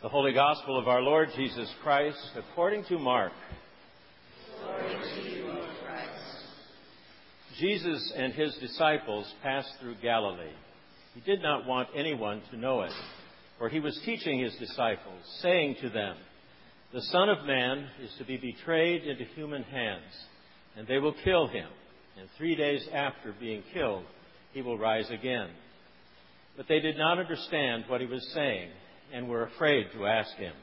The Holy Gospel of our Lord Jesus Christ according to Mark. Glory to you, O Christ. Jesus and his disciples passed through Galilee. He did not want anyone to know it, for he was teaching his disciples, saying to them, The Son of Man is to be betrayed into human hands, and they will kill him, and three days after being killed, he will rise again. But they did not understand what he was saying and were afraid to ask him.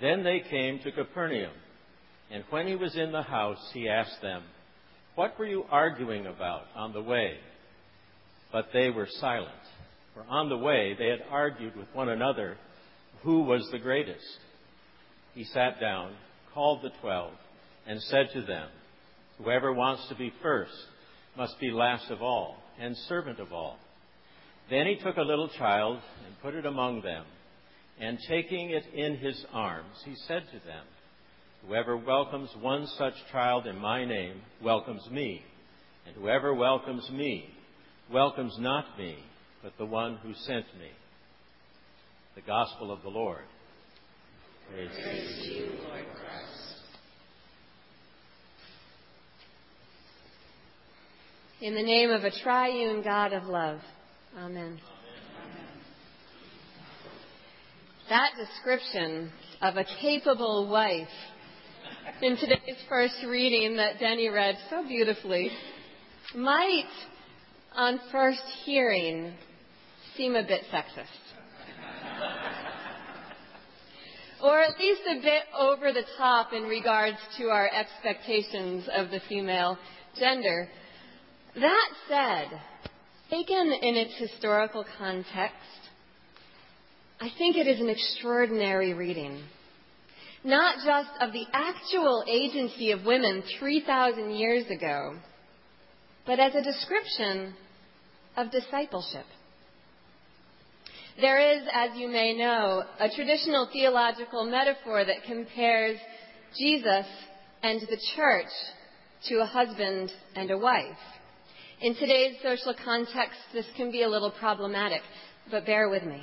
Then they came to Capernaum, and when he was in the house, he asked them, What were you arguing about on the way? But they were silent, for on the way they had argued with one another who was the greatest. He sat down, called the twelve, and said to them, Whoever wants to be first must be last of all and servant of all. Then he took a little child and put it among them and taking it in his arms, he said to them, Whoever welcomes one such child in my name welcomes me, and whoever welcomes me welcomes not me, but the one who sent me. The Gospel of the Lord. Praise, Praise to you, Lord Christ. In the name of a triune God of love. Amen. That description of a capable wife in today's first reading that Denny read so beautifully might, on first hearing, seem a bit sexist. or at least a bit over the top in regards to our expectations of the female gender. That said, taken in its historical context, I think it is an extraordinary reading. Not just of the actual agency of women 3,000 years ago, but as a description of discipleship. There is, as you may know, a traditional theological metaphor that compares Jesus and the church to a husband and a wife. In today's social context, this can be a little problematic, but bear with me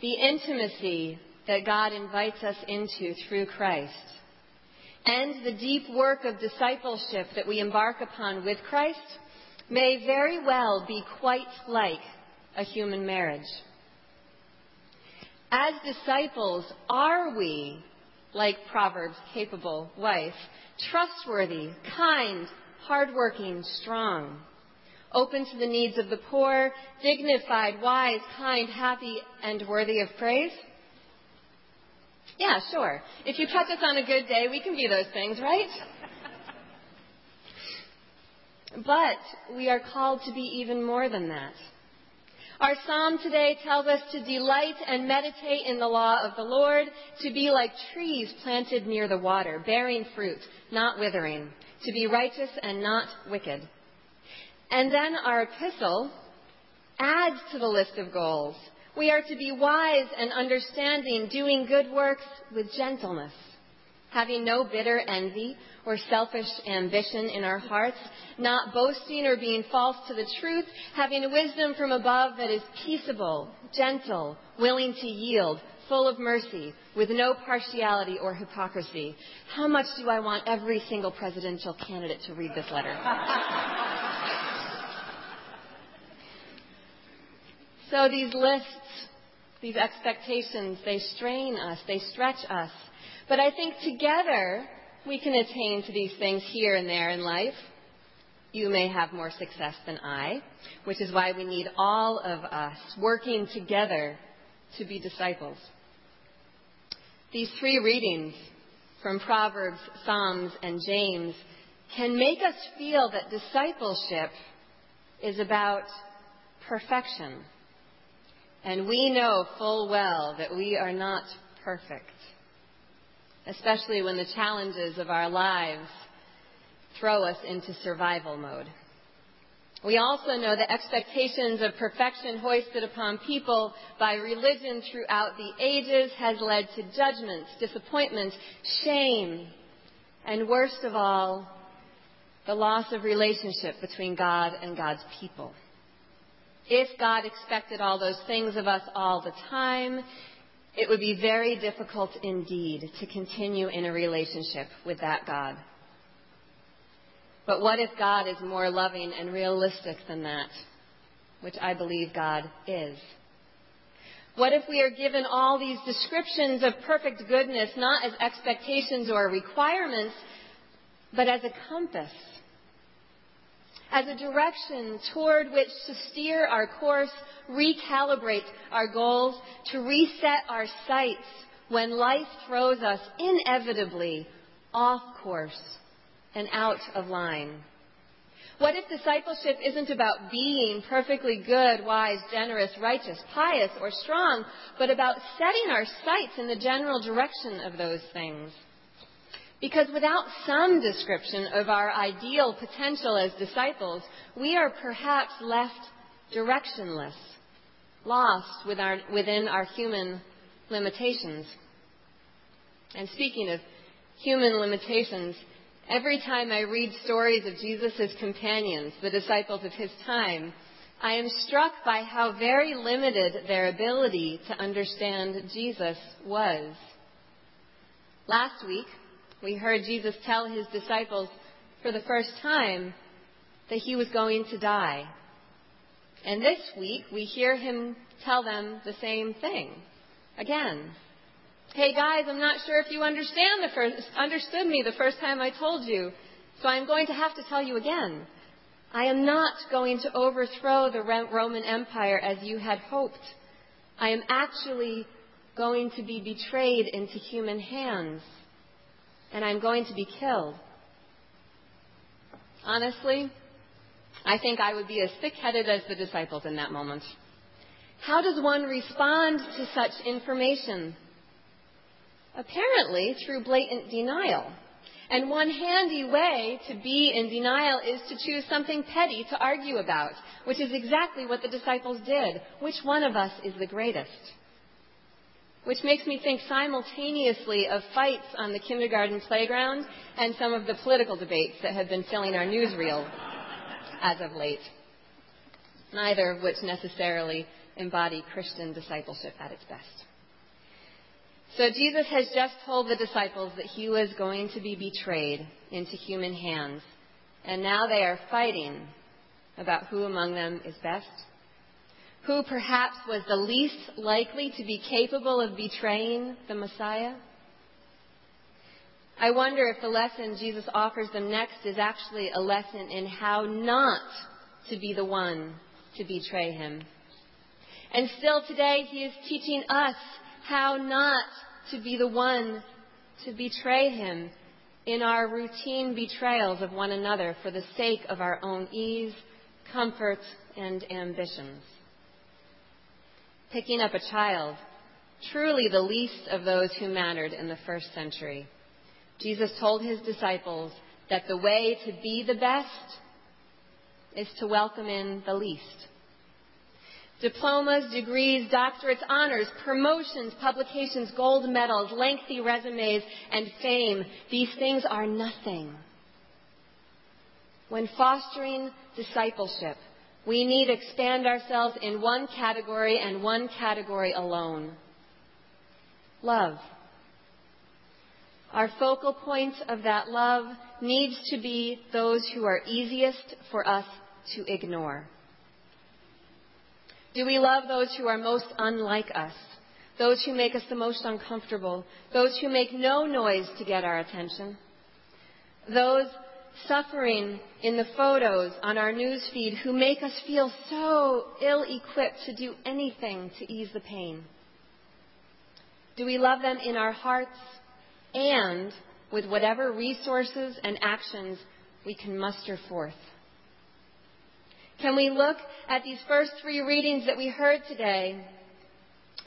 the intimacy that God invites us into through Christ, and the deep work of discipleship that we embark upon with Christ may very well be quite like a human marriage. As disciples, are we, like Proverbs' capable wife, trustworthy, kind, hardworking, strong? Open to the needs of the poor, dignified, wise, kind, happy, and worthy of praise? Yeah, sure. If you catch us on a good day, we can be those things, right? but we are called to be even more than that. Our psalm today tells us to delight and meditate in the law of the Lord, to be like trees planted near the water, bearing fruit, not withering, to be righteous and not wicked. And then our epistle adds to the list of goals. We are to be wise and understanding, doing good works with gentleness, having no bitter envy or selfish ambition in our hearts, not boasting or being false to the truth, having wisdom from above that is peaceable, gentle, willing to yield, full of mercy, with no partiality or hypocrisy. How much do I want every single presidential candidate to read this letter? So these lists, these expectations, they strain us, they stretch us. But I think together we can attain to these things here and there in life. You may have more success than I, which is why we need all of us working together to be disciples. These three readings from Proverbs, Psalms, and James can make us feel that discipleship is about perfection and we know full well that we are not perfect, especially when the challenges of our lives throw us into survival mode. We also know that expectations of perfection hoisted upon people by religion throughout the ages has led to judgments, disappointments, shame, and worst of all, the loss of relationship between God and God's people. If God expected all those things of us all the time, it would be very difficult indeed to continue in a relationship with that God. But what if God is more loving and realistic than that, which I believe God is? What if we are given all these descriptions of perfect goodness not as expectations or requirements, but as a compass? As a direction toward which to steer our course, recalibrate our goals, to reset our sights when life throws us inevitably off course and out of line. What if discipleship isn't about being perfectly good, wise, generous, righteous, pious, or strong, but about setting our sights in the general direction of those things? Because without some description of our ideal potential as disciples, we are perhaps left directionless, lost within our human limitations. And speaking of human limitations, Every time I read stories of Jesus' companions, the disciples of his time, I am struck by how very limited their ability to understand Jesus was. Last week, we heard Jesus tell his disciples for the first time that he was going to die. And this week, we hear him tell them the same thing again. Hey guys, I'm not sure if you understand the first, understood me the first time I told you, so I'm going to have to tell you again. I am not going to overthrow the Roman Empire as you had hoped. I am actually going to be betrayed into human hands, and I'm going to be killed. Honestly, I think I would be as thick headed as the disciples in that moment. How does one respond to such information? Apparently, through blatant denial. And one handy way to be in denial is to choose something petty to argue about, which is exactly what the disciples did. Which one of us is the greatest? Which makes me think simultaneously of fights on the kindergarten playground and some of the political debates that have been filling our newsreel as of late. Neither of which necessarily embody Christian discipleship at its best. So Jesus has just told the disciples that he was going to be betrayed into human hands. And now they are fighting about who among them is best. Who perhaps was the least likely to be capable of betraying the Messiah? I wonder if the lesson Jesus offers them next is actually a lesson in how not to be the one to betray him. And still today, he is teaching us how not to be the one to betray him in our routine betrayals of one another for the sake of our own ease, comfort, and ambitions. Picking up a child, truly the least of those who mattered in the first century, Jesus told his disciples that the way to be the best is to welcome in the least. Diplomas, degrees, doctorates, honors, promotions, publications, gold medals, lengthy resumes, and fame. These things are nothing. When fostering discipleship, we need to expand ourselves in one category and one category alone love. Our focal point of that love needs to be those who are easiest for us to ignore. Do we love those who are most unlike us? Those who make us the most uncomfortable? Those who make no noise to get our attention? Those suffering in the photos on our news feed who make us feel so ill equipped to do anything to ease the pain? Do we love them in our hearts and with whatever resources and actions we can muster forth? Can we look at these first three readings that we heard today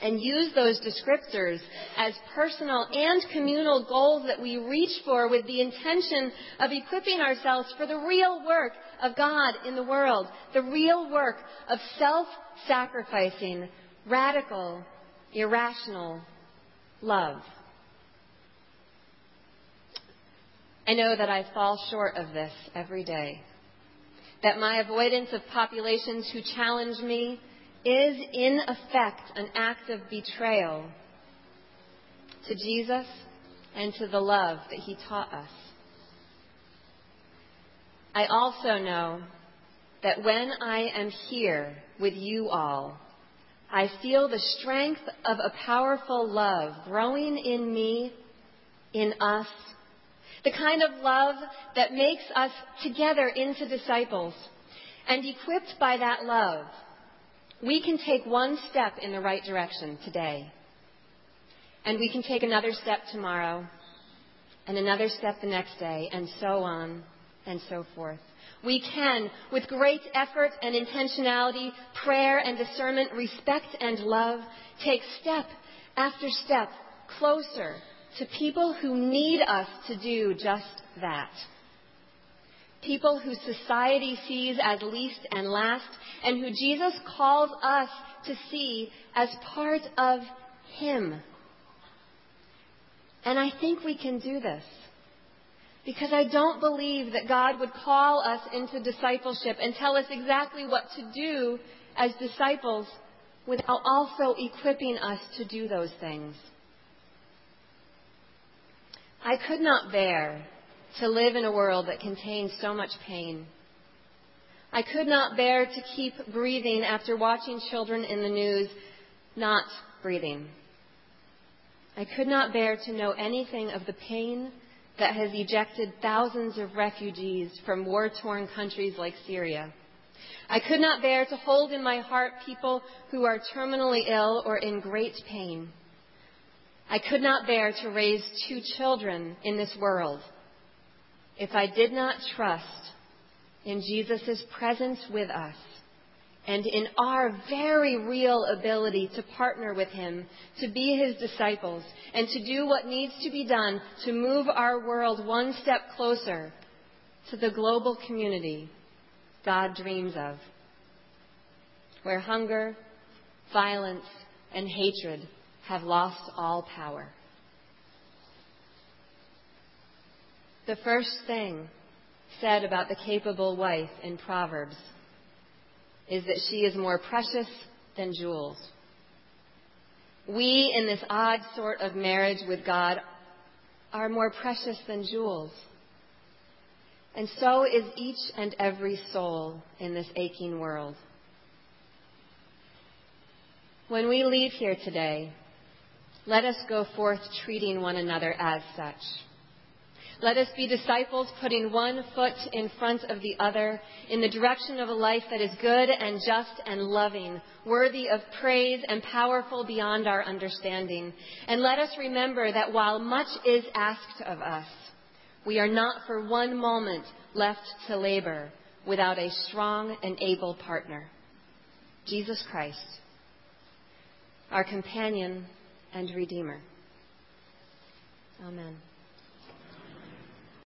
and use those descriptors as personal and communal goals that we reach for with the intention of equipping ourselves for the real work of God in the world, the real work of self-sacrificing, radical, irrational love. I know that I fall short of this every day that my avoidance of populations who challenge me is in effect an act of betrayal to Jesus, and to the love that he taught us. I also know that when I am here with you all, I feel the strength of a powerful love growing in me, in us, the kind of love that makes us together into disciples. And equipped by that love, we can take one step in the right direction today. And we can take another step tomorrow, and another step the next day, and so on and so forth. We can, with great effort and intentionality, prayer and discernment, respect and love, take step after step closer to people who need us to do just that. People who society sees as least and last, and who Jesus calls us to see as part of Him. And I think we can do this. Because I don't believe that God would call us into discipleship and tell us exactly what to do as disciples without also equipping us to do those things. I could not bear to live in a world that contains so much pain. I could not bear to keep breathing after watching children in the news not breathing. I could not bear to know anything of the pain that has ejected thousands of refugees from war torn countries like Syria. I could not bear to hold in my heart people who are terminally ill or in great pain. I could not bear to raise two children in this world if I did not trust in Jesus' presence with us and in our very real ability to partner with Him, to be His disciples, and to do what needs to be done to move our world one step closer to the global community God dreams of, where hunger, violence, and hatred have lost all power. The first thing said about the capable wife in Proverbs is that she is more precious than jewels. We, in this odd sort of marriage with God, are more precious than jewels. And so is each and every soul in this aching world. When we leave here today, let us go forth treating one another as such. Let us be disciples putting one foot in front of the other in the direction of a life that is good and just and loving, worthy of praise and powerful beyond our understanding. And let us remember that while much is asked of us, we are not for one moment left to labor without a strong and able partner. Jesus Christ, our companion and Redeemer. Amen.